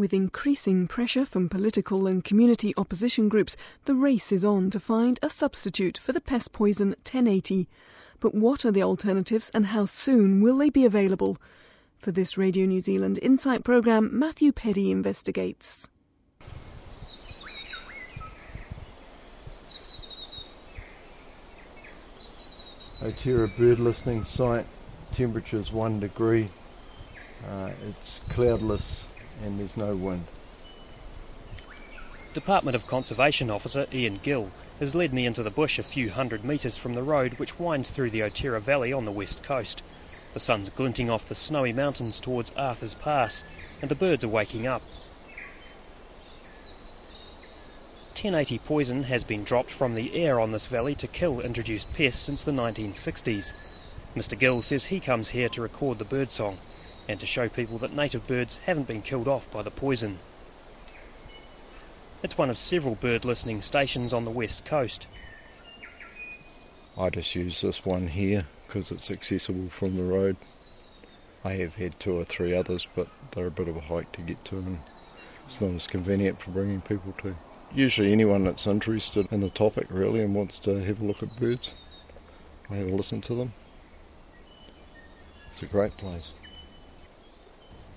With increasing pressure from political and community opposition groups, the race is on to find a substitute for the pest poison 1080. But what are the alternatives and how soon will they be available? For this Radio New Zealand Insight programme, Matthew Peddy investigates. Otira bird listening site, temperature is one degree, uh, it's cloudless and there's no wind. Department of Conservation Officer Ian Gill has led me into the bush a few hundred metres from the road which winds through the Otira Valley on the west coast. The sun's glinting off the snowy mountains towards Arthur's Pass, and the birds are waking up. 1080 poison has been dropped from the air on this valley to kill introduced pests since the 1960s. Mr Gill says he comes here to record the birdsong and to show people that native birds haven't been killed off by the poison. It's one of several bird listening stations on the west coast. I just use this one here because it's accessible from the road. I have had two or three others, but they're a bit of a hike to get to, and it's not as convenient for bringing people to usually anyone that's interested in the topic really and wants to have a look at birds, I have a listen to them. It's a great place.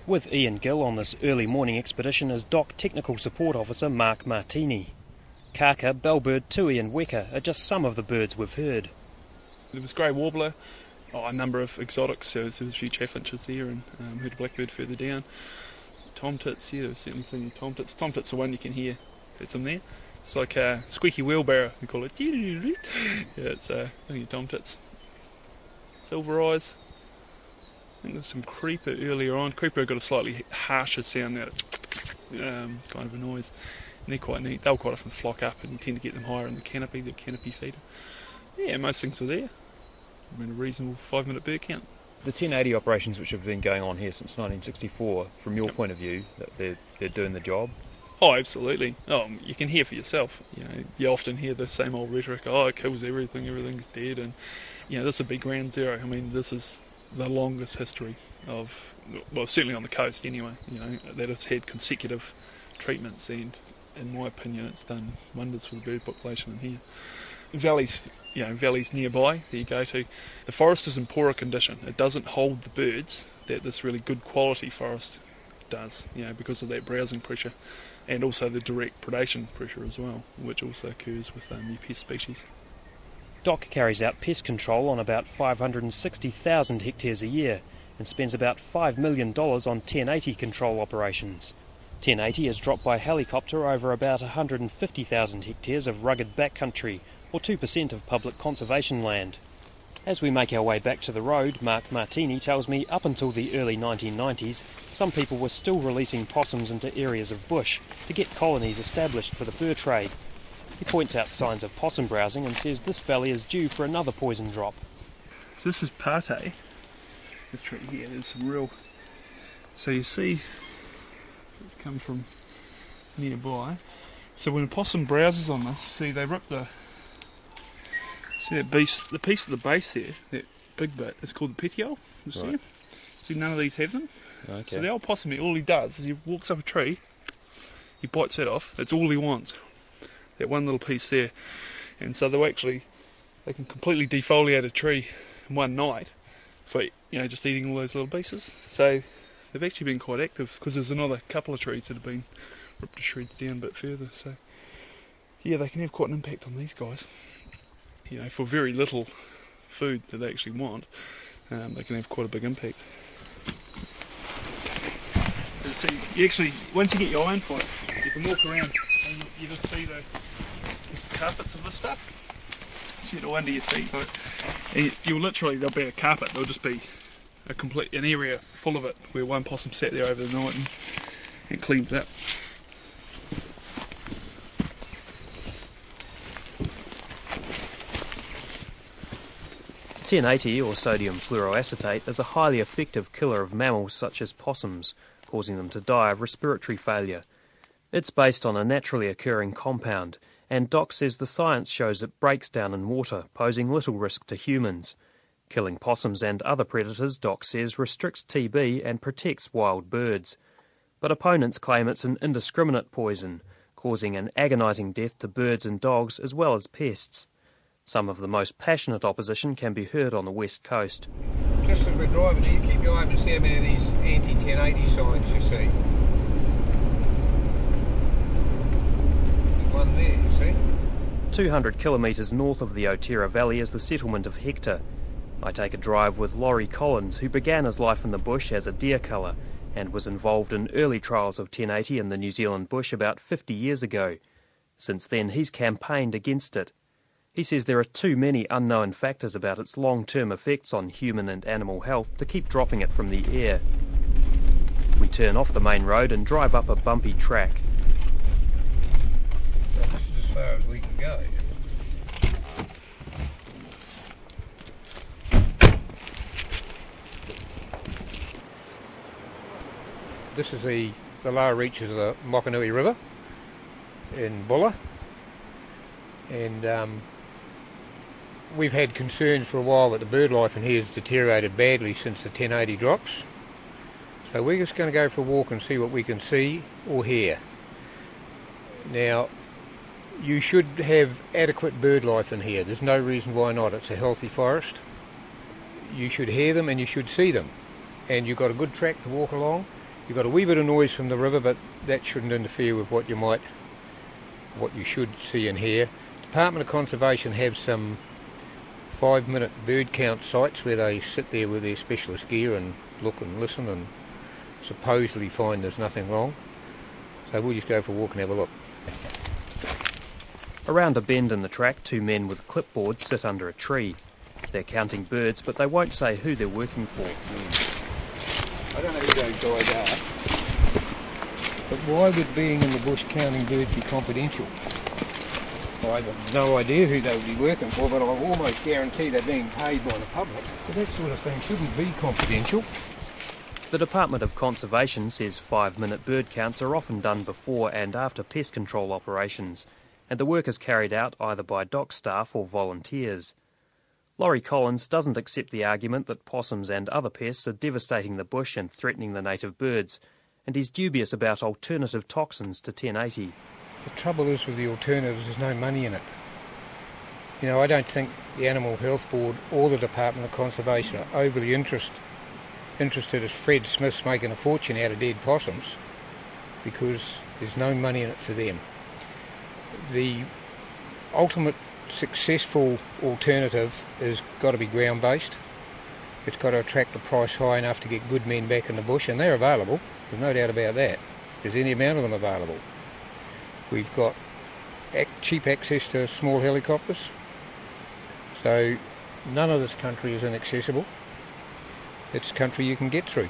With Ian Gill on this early morning expedition is DOC Technical Support Officer Mark Martini. Kaka, bellbird, tui and weka are just some of the birds we've heard. There was grey warbler, oh, a number of exotics, so there was a few chaffinches there and um, heard a blackbird further down. Tomtits, yeah, there was certainly plenty of tomtits. Tomtits are one you can hear there's some there. It's like a squeaky wheelbarrow, we call it. yeah, it's uh, tomtits. Silver eyes. Think there's some creeper earlier on. Creeper got a slightly harsher sound that um, kind of a noise. And they're quite neat. They'll quite often flock up and you tend to get them higher in the canopy, the canopy feeder. Yeah, most things are there. I mean, a reasonable five minute bird count. The 1080 operations which have been going on here since 1964, from your yep. point of view, that they're, they're doing the job? Oh, absolutely. Oh, you can hear for yourself. You know, you often hear the same old rhetoric. Oh, it kills everything. Everything's dead, and you know, this would be ground zero. I mean, this is the longest history of, well, certainly on the coast anyway. You know, that it's had consecutive treatments, and in my opinion, it's done wonders for the bird population in here. Valleys, you know, valleys nearby that you go to. The forest is in poorer condition. It doesn't hold the birds that this really good quality forest does. You know, because of that browsing pressure and also the direct predation pressure as well, which also occurs with um, new pest species. DOC carries out pest control on about 560,000 hectares a year and spends about $5 million on 1080 control operations. 1080 is dropped by helicopter over about 150,000 hectares of rugged backcountry, or 2% of public conservation land. As we make our way back to the road, Mark Martini tells me up until the early 1990s, some people were still releasing possums into areas of bush to get colonies established for the fur trade. He points out signs of possum browsing and says this valley is due for another poison drop. So this is Pate. This tree here, there's some real... So you see, it's come from nearby. So when a possum browses on this, see they rip the See that piece, the piece of the base there, that big bit, it's called the petiole. You see right. See, none of these have them. Okay. So the old possum, all he does is he walks up a tree, he bites that off. That's all he wants. That one little piece there, and so they'll actually, they can completely defoliate a tree in one night for you know just eating all those little pieces. So they've actually been quite active because there's another couple of trees that have been ripped to shreds down a bit further. So yeah, they can have quite an impact on these guys you know, for very little food that they actually want, um, they can have quite a big impact. So you actually, once you get your for it, you can walk around and you just see the, carpets of the stuff. See it all under your feet. And you'll literally, there'll be a carpet, there'll just be a complete, an area full of it where one possum sat there over the night and, and cleaned it up. 1080 or sodium fluoroacetate is a highly effective killer of mammals such as possums, causing them to die of respiratory failure. It's based on a naturally occurring compound, and Doc says the science shows it breaks down in water, posing little risk to humans. Killing possums and other predators, Doc says, restricts TB and protects wild birds. But opponents claim it's an indiscriminate poison, causing an agonising death to birds and dogs as well as pests. Some of the most passionate opposition can be heard on the west coast. Just as we're driving here, keep your eye and see how many of these anti-1080 signs you see. There, you see. 200 kilometres north of the Otira Valley is the settlement of Hector. I take a drive with Laurie Collins, who began his life in the bush as a deer culler and was involved in early trials of 1080 in the New Zealand bush about 50 years ago. Since then, he's campaigned against it. He says there are too many unknown factors about its long term effects on human and animal health to keep dropping it from the air. We turn off the main road and drive up a bumpy track. Well, this is as far as we can go. This is the, the lower reaches of the Mokihinui River in Buller. And um, we've had concerns for a while that the bird life in here has deteriorated badly since the 1080 drops. So we're just going to go for a walk and see what we can see or hear. Now, you should have adequate bird life in here. There's no reason why not. It's a healthy forest. You should hear them and you should see them. And you've got a good track to walk along. You've got a wee bit of noise from the river, but that shouldn't interfere with what you might, what you should see and hear. Department of Conservation have some five minute bird count sites where they sit there with their specialist gear and look and listen and supposedly find there's nothing wrong. So we'll just go for a walk and have a look. Around a bend in the track, two men with clipboards sit under a tree. They're counting birds, but they won't say who they're working for. I don't who are. But why would being in the bush counting birds be confidential? I have no idea who they would be working for, but I'll almost guarantee they're being paid by the public. But that sort of thing shouldn't be confidential. The Department of Conservation says five minute bird counts are often done before and after pest control operations, and the work is carried out either by DOC staff or volunteers. Laurie Collins doesn't accept the argument that possums and other pests are devastating the bush and threatening the native birds, and he's dubious about alternative toxins to 1080. The trouble is with the alternatives, there's no money in it. You know, I don't think the Animal Health Board or the Department of Conservation are overly interest, interested as Fred Smith's making a fortune out of dead possums because there's no money in it for them. The ultimate successful alternative has got to be ground based. It's got to attract a price high enough to get good men back in the bush, and they're available. There's no doubt about that. There's any amount of them available. We've got cheap access to small helicopters, so none of this country is inaccessible. It's country you can get through.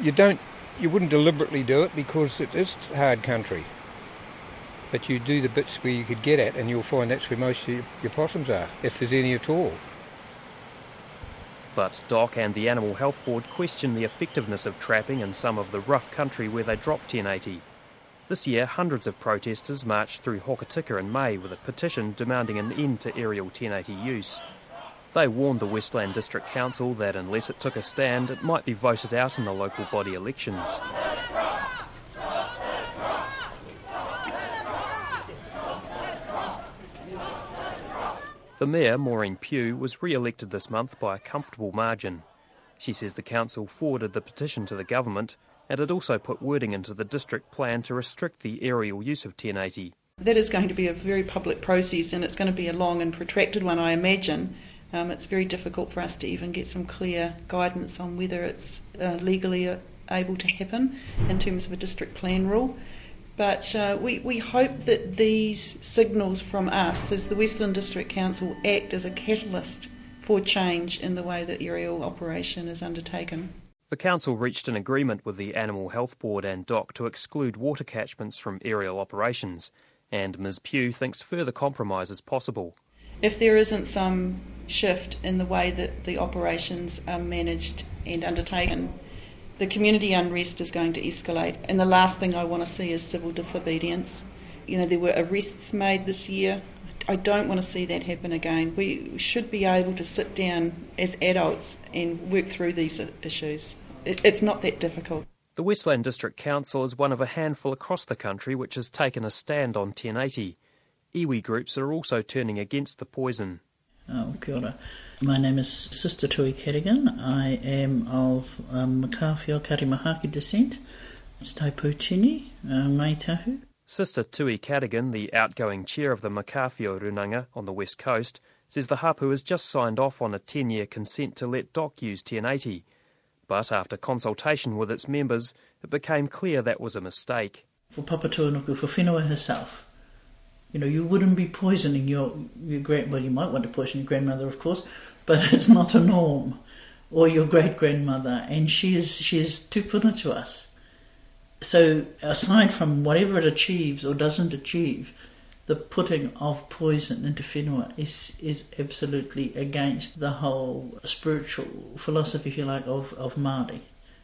You don't, you wouldn't deliberately do it because it is hard country. But you do the bits where you could get at, and you'll find that's where most of your, possums are, if there's any at all. But DOC and the Animal Health Board question the effectiveness of trapping in some of the rough country where they drop 1080. This year, hundreds of protesters marched through Hokitika in May with a petition demanding an end to aerial 1080 use. They warned the Westland District Council that unless it took a stand, it might be voted out in the local body elections. The Mayor, Maureen Pugh, was re elected this month by a comfortable margin. She says the council forwarded the petition to the government and it also put wording into the district plan to restrict the aerial use of 1080. That is going to be a very public process and it's going to be a long and protracted one, I imagine. Um, it's very difficult for us to even get some clear guidance on whether it's uh, legally uh, able to happen in terms of a district plan rule. But uh, we, we hope that these signals from us, as the Westland District Council, act as a catalyst for change in the way that aerial operation is undertaken. The council reached an agreement with the Animal Health Board and DOC to exclude water catchments from aerial operations, and Ms Pugh thinks further compromise is possible. If there isn't some shift in the way that the operations are managed and undertaken, the community unrest is going to escalate. And the last thing I want to see is civil disobedience. You know, there were arrests made this year. I don't want to see that happen again. We should be able to sit down as adults and work through these issues. It's not that difficult. The Westland District Council is one of a handful across the country which has taken a stand on 1080. Iwi groups are also turning against the poison. Oh, kia ora. My name is Sister Tui Cadigan. I am of um, Makawhio Karimahaki descent. Taipūtini, uh, Ngaitahu. Sister Tui Cadigan, the outgoing chair of the Makawhio Runanga on the west coast, says the hapu has just signed off on a 10 year consent to let DOC use 1080. But after consultation with its members, it became clear that was a mistake. For Papatūānuku, for Whenua herself, you know, you wouldn't be poisoning your, your grand, well, you might want to poison your grandmother, of course, but it's not a norm, or your great grandmother, and she is, she is tupuna to us. So, aside from whatever it achieves or doesn't achieve, the putting of poison into whenua is, is absolutely against the whole spiritual philosophy, if you like, of, of Māori.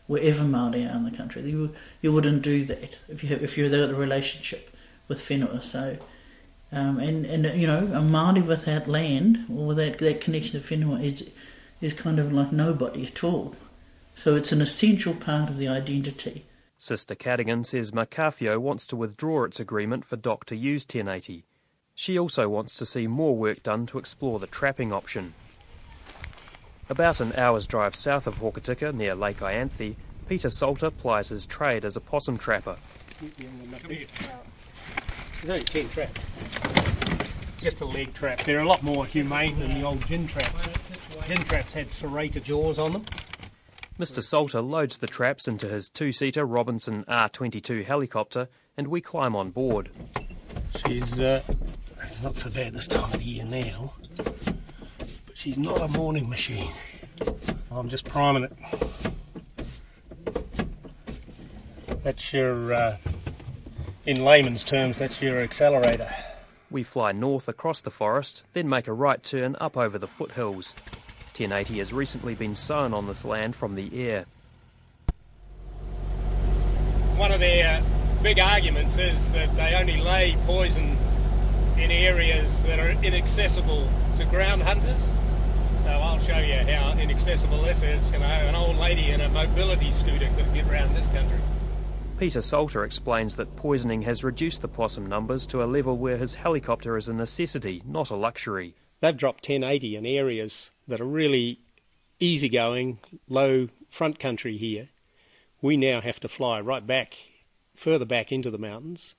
Wherever Māori are in the country, you, you wouldn't do that if you if you've got a relationship with whenua. So, um, and, and you know, a Māori without land or without that connection to whenua is, is kind of like nobody at all. So it's an essential part of the identity. Sister Cadigan says Makawhio wants to withdraw its agreement for DOC to use 1080. She also wants to see more work done to explore the trapping option. About an hour's drive south of Hokitika, near Lake Ianthe, Peter Salter plies his trade as a possum trapper. There's only 10 traps. Just a leg trap. They're a lot more humane than the old gin traps. Gin traps had serrated jaws on them. Mr. Salter loads the traps into his two seater Robinson R 22 helicopter and we climb on board. She's uh, it's not so bad this time of the year now, but she's not a morning machine. I'm just priming it. That's your, uh, in layman's terms, that's your accelerator. We fly north across the forest, then make a right turn up over the foothills. 1080 has recently been sown on this land from the air. One of their uh, big arguments is that they only lay poison in areas that are inaccessible to ground hunters. So I'll show you how inaccessible this is. You know, an old lady in a mobility scooter could get around this country. Peter Salter explains that poisoning has reduced the possum numbers to a level where his helicopter is a necessity, not a luxury. They've dropped 1080 in areas that are really easygoing, low front country here. We now have to fly right back, further back into the mountains,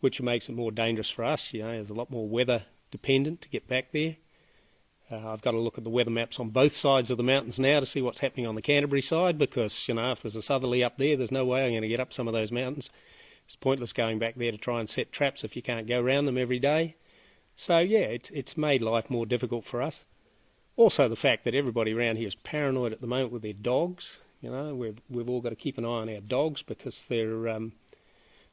which makes it more dangerous for us. You know, there's a lot more weather dependent to get back there. Uh, I've got to look at the weather maps on both sides of the mountains now to see what's happening on the Canterbury side because, you know, if there's a southerly up there, there's no way I'm going to get up some of those mountains. It's pointless going back there to try and set traps if you can't go around them every day. So, yeah, it's, it's made life more difficult for us. Also, the fact that everybody around here is paranoid at the moment with their dogs. You know, we've, we've all got to keep an eye on our dogs because they're, um,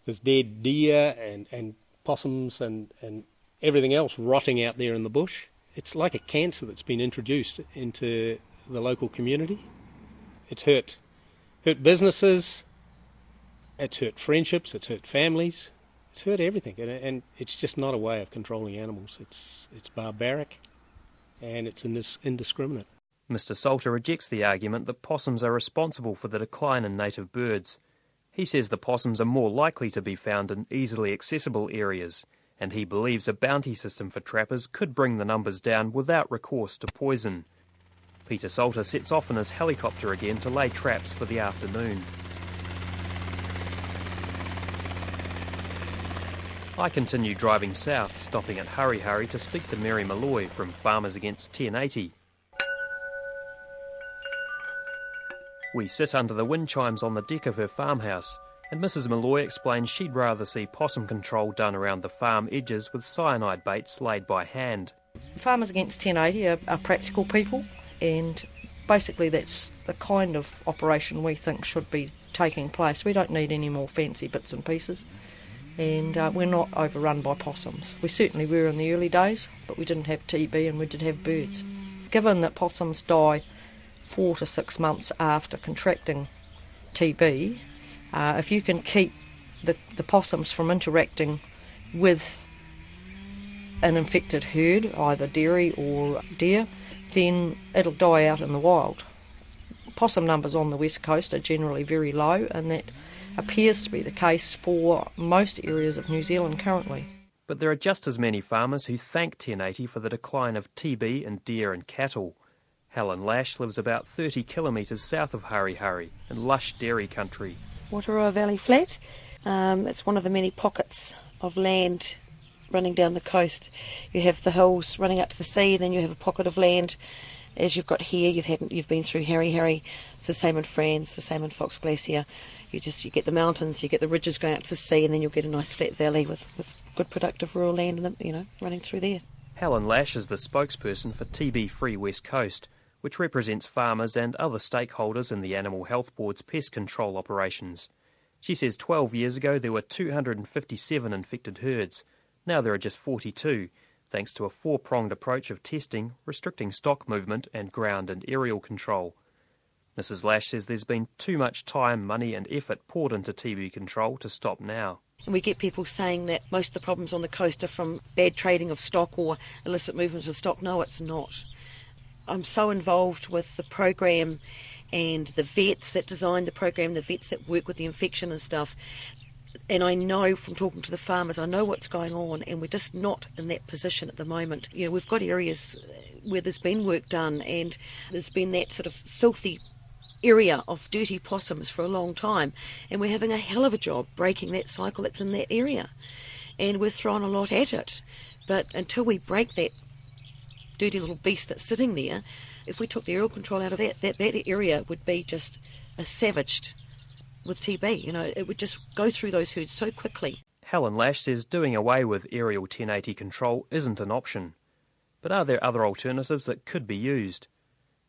there's dead deer and, and possums and, and everything else rotting out there in the bush it's like a cancer that's been introduced into the local community. It's hurt hurt businesses, it's hurt friendships, it's hurt families, it's hurt everything, and, and it's just not a way of controlling animals. It's it's barbaric, and it's indis- indiscriminate. Mr. Salter rejects the argument that possums are responsible for the decline in native birds. He says the possums are more likely to be found in easily accessible areas and he believes a bounty system for trappers could bring the numbers down without recourse to poison. Peter Salter sets off in his helicopter again to lay traps for the afternoon. I continue driving south, stopping at Harihari to speak to Mary Malloy from Farmers Against 1080. We sit under the wind chimes on the deck of her farmhouse and Mrs. Malloy explains she'd rather see possum control done around the farm edges with cyanide baits laid by hand. Farmers Against 1080 are, are practical people, and basically that's the kind of operation we think should be taking place. We don't need any more fancy bits and pieces, and uh, we're not overrun by possums. We certainly were in the early days, but we didn't have TB and we did have birds. Given that possums die four to six months after contracting TB, uh, if you can keep the, the possums from interacting with an infected herd, either dairy or deer, then it'll die out in the wild. possum numbers on the west coast are generally very low, and that appears to be the case for most areas of New Zealand currently. But there are just as many farmers who thank 1080 for the decline of TB in deer and cattle. Helen Lash lives about 30 kilometres south of Harihari in lush dairy country. Whataroa Valley Flat. Um, it's one of the many pockets of land running down the coast. You have the hills running up to the sea, then you have a pocket of land as you've got here. You've had you've been through Harihari. It's the same in Franz, the same in Fox Glacier. You just you get the mountains, you get the ridges going up to the sea, and then you'll get a nice flat valley with, with good productive rural land, and you know running through there. Helen Lash is the spokesperson for TB Free West Coast, which represents farmers and other stakeholders in the Animal Health Board's pest control operations. She says 12 years ago there were 257 infected herds. Now there are just 42, thanks to a four pronged approach of testing, restricting stock movement, and ground and aerial control. Mrs. Lash says there's been too much time, money, and effort poured into TB control to stop now. We get people saying that most of the problems on the coast are from bad trading of stock or illicit movements of stock. No, it's not. I'm so involved with the program and the vets that design the program, the vets that work with the infection and stuff. And I know from talking to the farmers, I know what's going on, and we're just not in that position at the moment. You know, we've got areas where there's been work done, and there's been that sort of filthy area of dirty possums for a long time, and we're having a hell of a job breaking that cycle that's in that area. And we're throwing a lot at it. But until we break that dirty little beast that's sitting there, if we took the aerial control out of that, that, that area would be just a savaged with TB. You know, it would just go through those herds so quickly. Helen Lash says doing away with aerial 1080 control isn't an option. But are there other alternatives that could be used?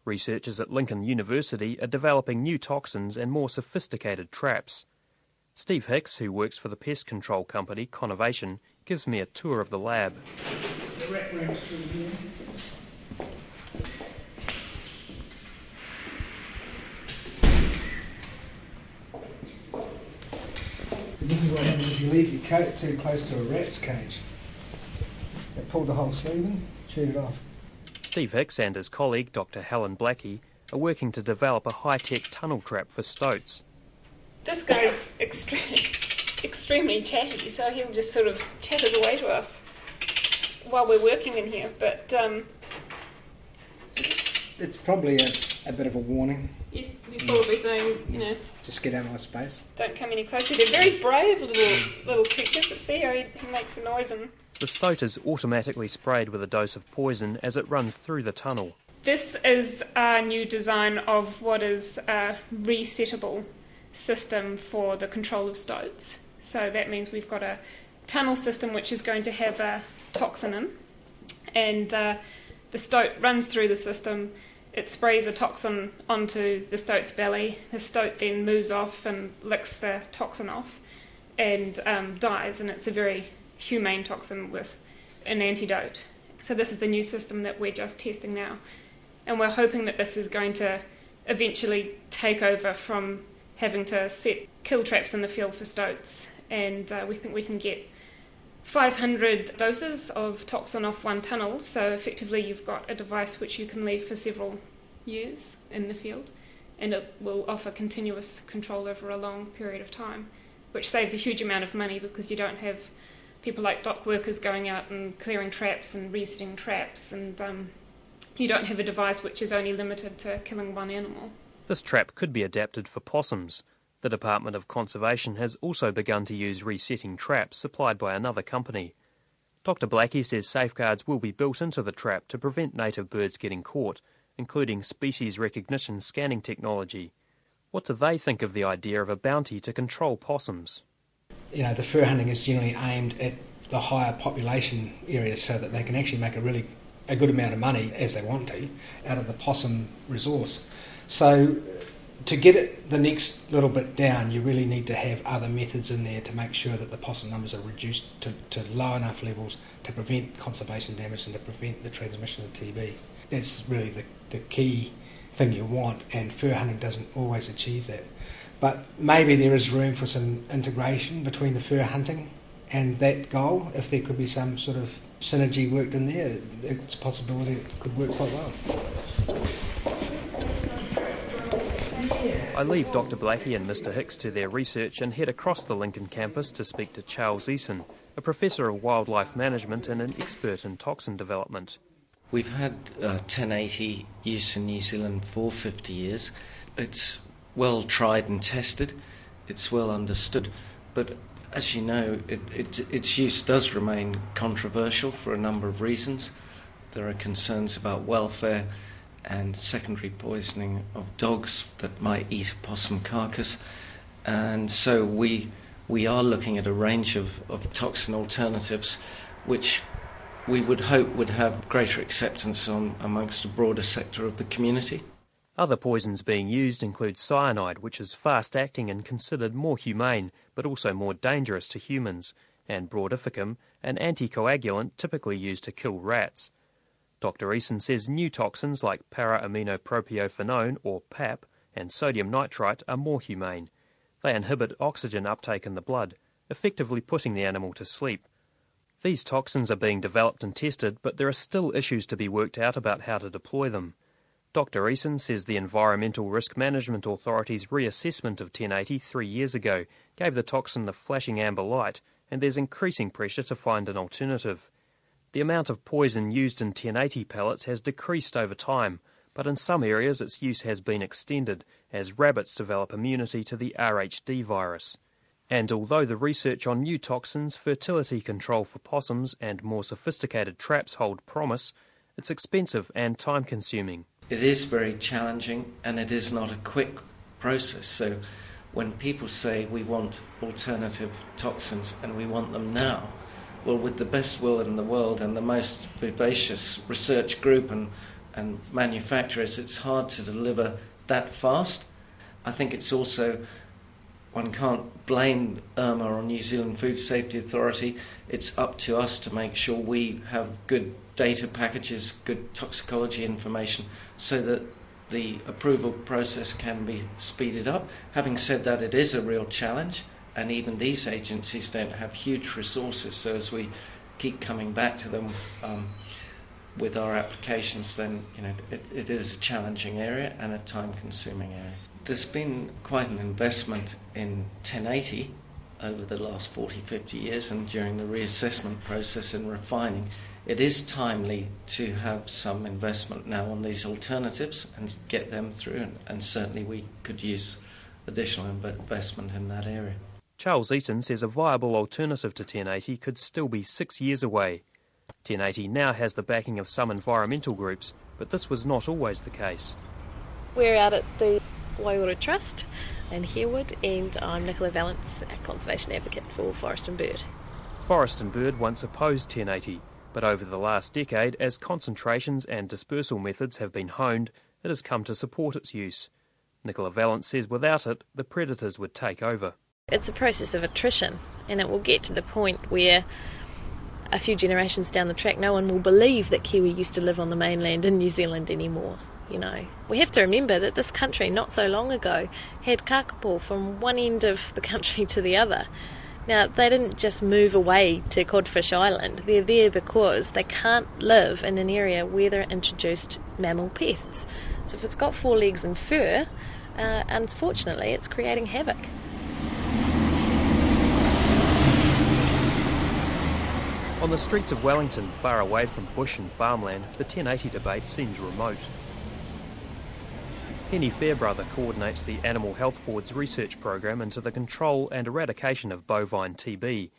Researchers at Lincoln University are developing new toxins and more sophisticated traps. Steve Hicks, who works for the pest control company Connovation, gives me a tour of the lab. The This is what happens if you leave your coat too close to a rat's cage. It pulled the whole sleeve in, chewed it off. Steve Hicks and his colleague, Dr. Helen Blackie, are working to develop a high tech tunnel trap for stoats. This guy's extre- extremely chatty, so he'll just sort of chatter away to us while we're working in here. But um, It's probably a, a bit of a warning. he's, he's probably saying, you know, Just get out of my space. don't come any closer. They're very brave little little creatures, but see how he, he makes the noise and The stoat is automatically sprayed with a dose of poison as it runs through the tunnel. This is a new design of what is a resettable system for the control of stoats. So that means we've got a tunnel system which is going to have a toxin in, and uh, the stoat runs through the system. It sprays a toxin onto the stoat's belly. The stoat then moves off and licks the toxin off and um, dies, and it's a very humane toxin with an antidote. So this is the new system that we're just testing now and we're hoping that this is going to eventually take over from having to set kill traps in the field for stoats. And uh, we think we can get 500 doses of toxin off one tunnel, so effectively you've got a device which you can leave for several years in the field, and it will offer continuous control over a long period of time, which saves a huge amount of money because you don't have people like DOC workers going out and clearing traps and resetting traps and um, you don't have a device which is only limited to killing one animal. This trap could be adapted for possums. The Department of Conservation has also begun to use resetting traps supplied by another company. Dr. Blackie says safeguards will be built into the trap to prevent native birds getting caught, including species recognition scanning technology. What do they think of the idea of a bounty to control possums? You know, the fur hunting is generally aimed at the higher population areas so that they can actually make a really a good amount of money as they want to out of the possum resource. So to get it the next little bit down, you really need to have other methods in there to make sure that the possum numbers are reduced to, to low enough levels to prevent conservation damage and to prevent the transmission of TB. That's really the, the key thing you want, and fur hunting doesn't always achieve that. But maybe there is room for some integration between the fur hunting and that goal, if there could be some sort of synergy worked in there, it's a possibility it could work quite well. I leave Dr. Blackie and Mr. Hicks to their research and head across the Lincoln campus to speak to Charles Eason, a professor of wildlife management and an expert in toxin development. We've had uh, 1080 use in New Zealand for 50 years. It's well tried and tested, it's well understood, but as you know, it, it, its use does remain controversial for a number of reasons. There are concerns about welfare and secondary poisoning of dogs that might eat a possum carcass. And so we, we are looking at a range of, of toxin alternatives which we would hope would have greater acceptance on, amongst a broader sector of the community. Other poisons being used include cyanide, which is fast acting and considered more humane, but also more dangerous to humans, and brodifacoum, an anticoagulant typically used to kill rats. Dr. Eason says new toxins like para-aminopropionophenone, or PAP, and sodium nitrite are more humane. They inhibit oxygen uptake in the blood, effectively putting the animal to sleep. These toxins are being developed and tested, but there are still issues to be worked out about how to deploy them. Dr. Eason says the Environmental Risk Management Authority's reassessment of 1080 three years ago gave the toxin the flashing amber light, and there's increasing pressure to find an alternative. The amount of poison used in 1080 pellets has decreased over time, but in some areas its use has been extended as rabbits develop immunity to the RHD virus. And although the research on new toxins, fertility control for possums, and more sophisticated traps hold promise, it's expensive and time consuming. It is very challenging and it is not a quick process. So when people say we want alternative toxins and we want them now, well, with the best will in the world and the most vivacious research group and, and manufacturers, it's hard to deliver that fast. I think it's also, one can't blame ERMA or New Zealand Food Safety Authority. It's up to us to make sure we have good data packages, good toxicology information, so that the approval process can be speeded up. Having said that, it is a real challenge and even these agencies don't have huge resources. So as we keep coming back to them um, with our applications, then you know it, it is a challenging area and a time-consuming area. There's been quite an investment in 1080 over the last 40, 50 years, and during the reassessment process and refining, it is timely to have some investment now on these alternatives and get them through, and, and certainly we could use additional investment in that area. Charles Eason says a viable alternative to 1080 could still be six years away. 1080 now has the backing of some environmental groups, but this was not always the case. We're out at the Wairora Trust in Harewood, and I'm Nicola Valence, a conservation advocate for Forest and Bird. Forest and Bird once opposed 1080, but over the last decade, as concentrations and dispersal methods have been honed, it has come to support its use. Nicola Valence says without it, the predators would take over. It's a process of attrition, and it will get to the point where a few generations down the track, no one will believe that Kiwi used to live on the mainland in New Zealand anymore. You know, we have to remember that this country, not so long ago, had kakapo from one end of the country to the other. Now, they didn't just move away to Codfish Island. They're there because they can't live in an area where there are introduced mammal pests. So, if it's got four legs and fur, uh, unfortunately, it's creating havoc. On the streets of Wellington, far away from bush and farmland, the 1080 debate seems remote. Penny Fairbrother coordinates the Animal Health Board's research program into the control and eradication of bovine TB.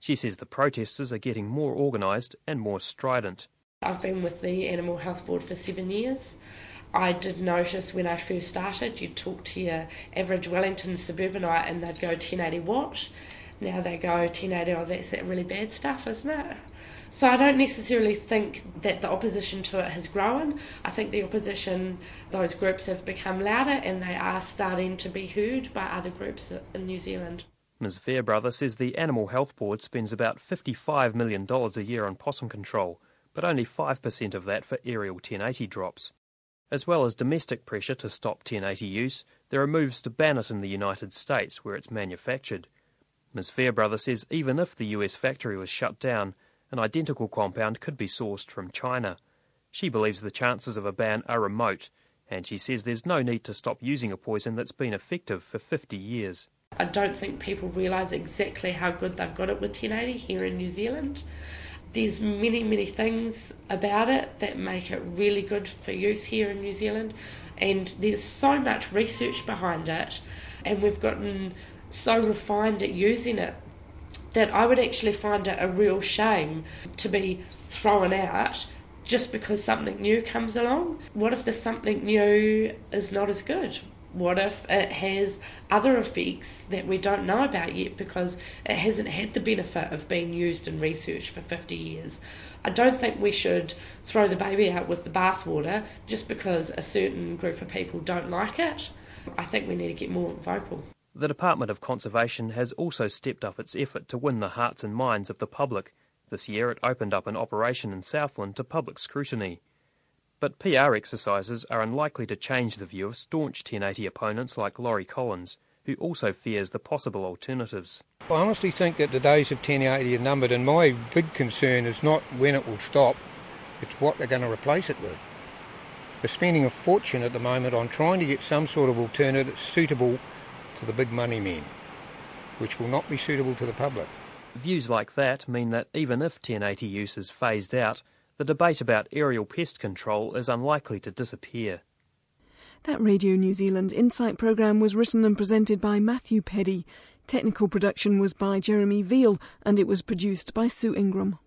She says the protesters are getting more organised and more strident. I've been with the Animal Health Board for seven years. I did notice when I first started, you'd talk to your average Wellington suburbanite and they'd go 1080 what? Now they go 1080, oh, that's that really bad stuff, isn't it? So I don't necessarily think that the opposition to it has grown. I think the opposition, those groups have become louder and they are starting to be heard by other groups in New Zealand. Ms Fairbrother says the Animal Health Board spends about $55 million a year on possum control, but only 5% of that for aerial 1080 drops. As well as domestic pressure to stop 1080 use, there are moves to ban it in the United States where it's manufactured. Ms Fairbrother says even if the US factory was shut down, an identical compound could be sourced from China. She believes the chances of a ban are remote, And she says there's no need to stop using a poison that's been effective for 50 years. I don't think people realise exactly how good they've got it with 1080 here in New Zealand. There's many, many things about it that make it really good for use here in New Zealand, and there's so much research behind it, and we've gotten so refined at using it that I would actually find it a real shame to be thrown out just because something new comes along. What if the something new is not as good? What if it has other effects that we don't know about yet because it hasn't had the benefit of being used in research for 50 years? I don't think we should throw the baby out with the bathwater just because a certain group of people don't like it. I think we need to get more vocal. The Department of Conservation has also stepped up its effort to win the hearts and minds of the public. This year it opened up an operation in Southland to public scrutiny. But PR exercises are unlikely to change the view of staunch 1080 opponents like Laurie Collins, who also fears the possible alternatives. I honestly think that the days of 1080 are numbered, and my big concern is not when it will stop, it's what they're going to replace it with. They're spending a fortune at the moment on trying to get some sort of alternative suitable to the big money men, which will not be suitable to the public. Views like that mean that even if 1080 use is phased out, the debate about aerial pest control is unlikely to disappear. That Radio New Zealand Insight programme was written and presented by Matthew Peddy. Technical production was by Jeremy Veal and it was produced by Sue Ingram.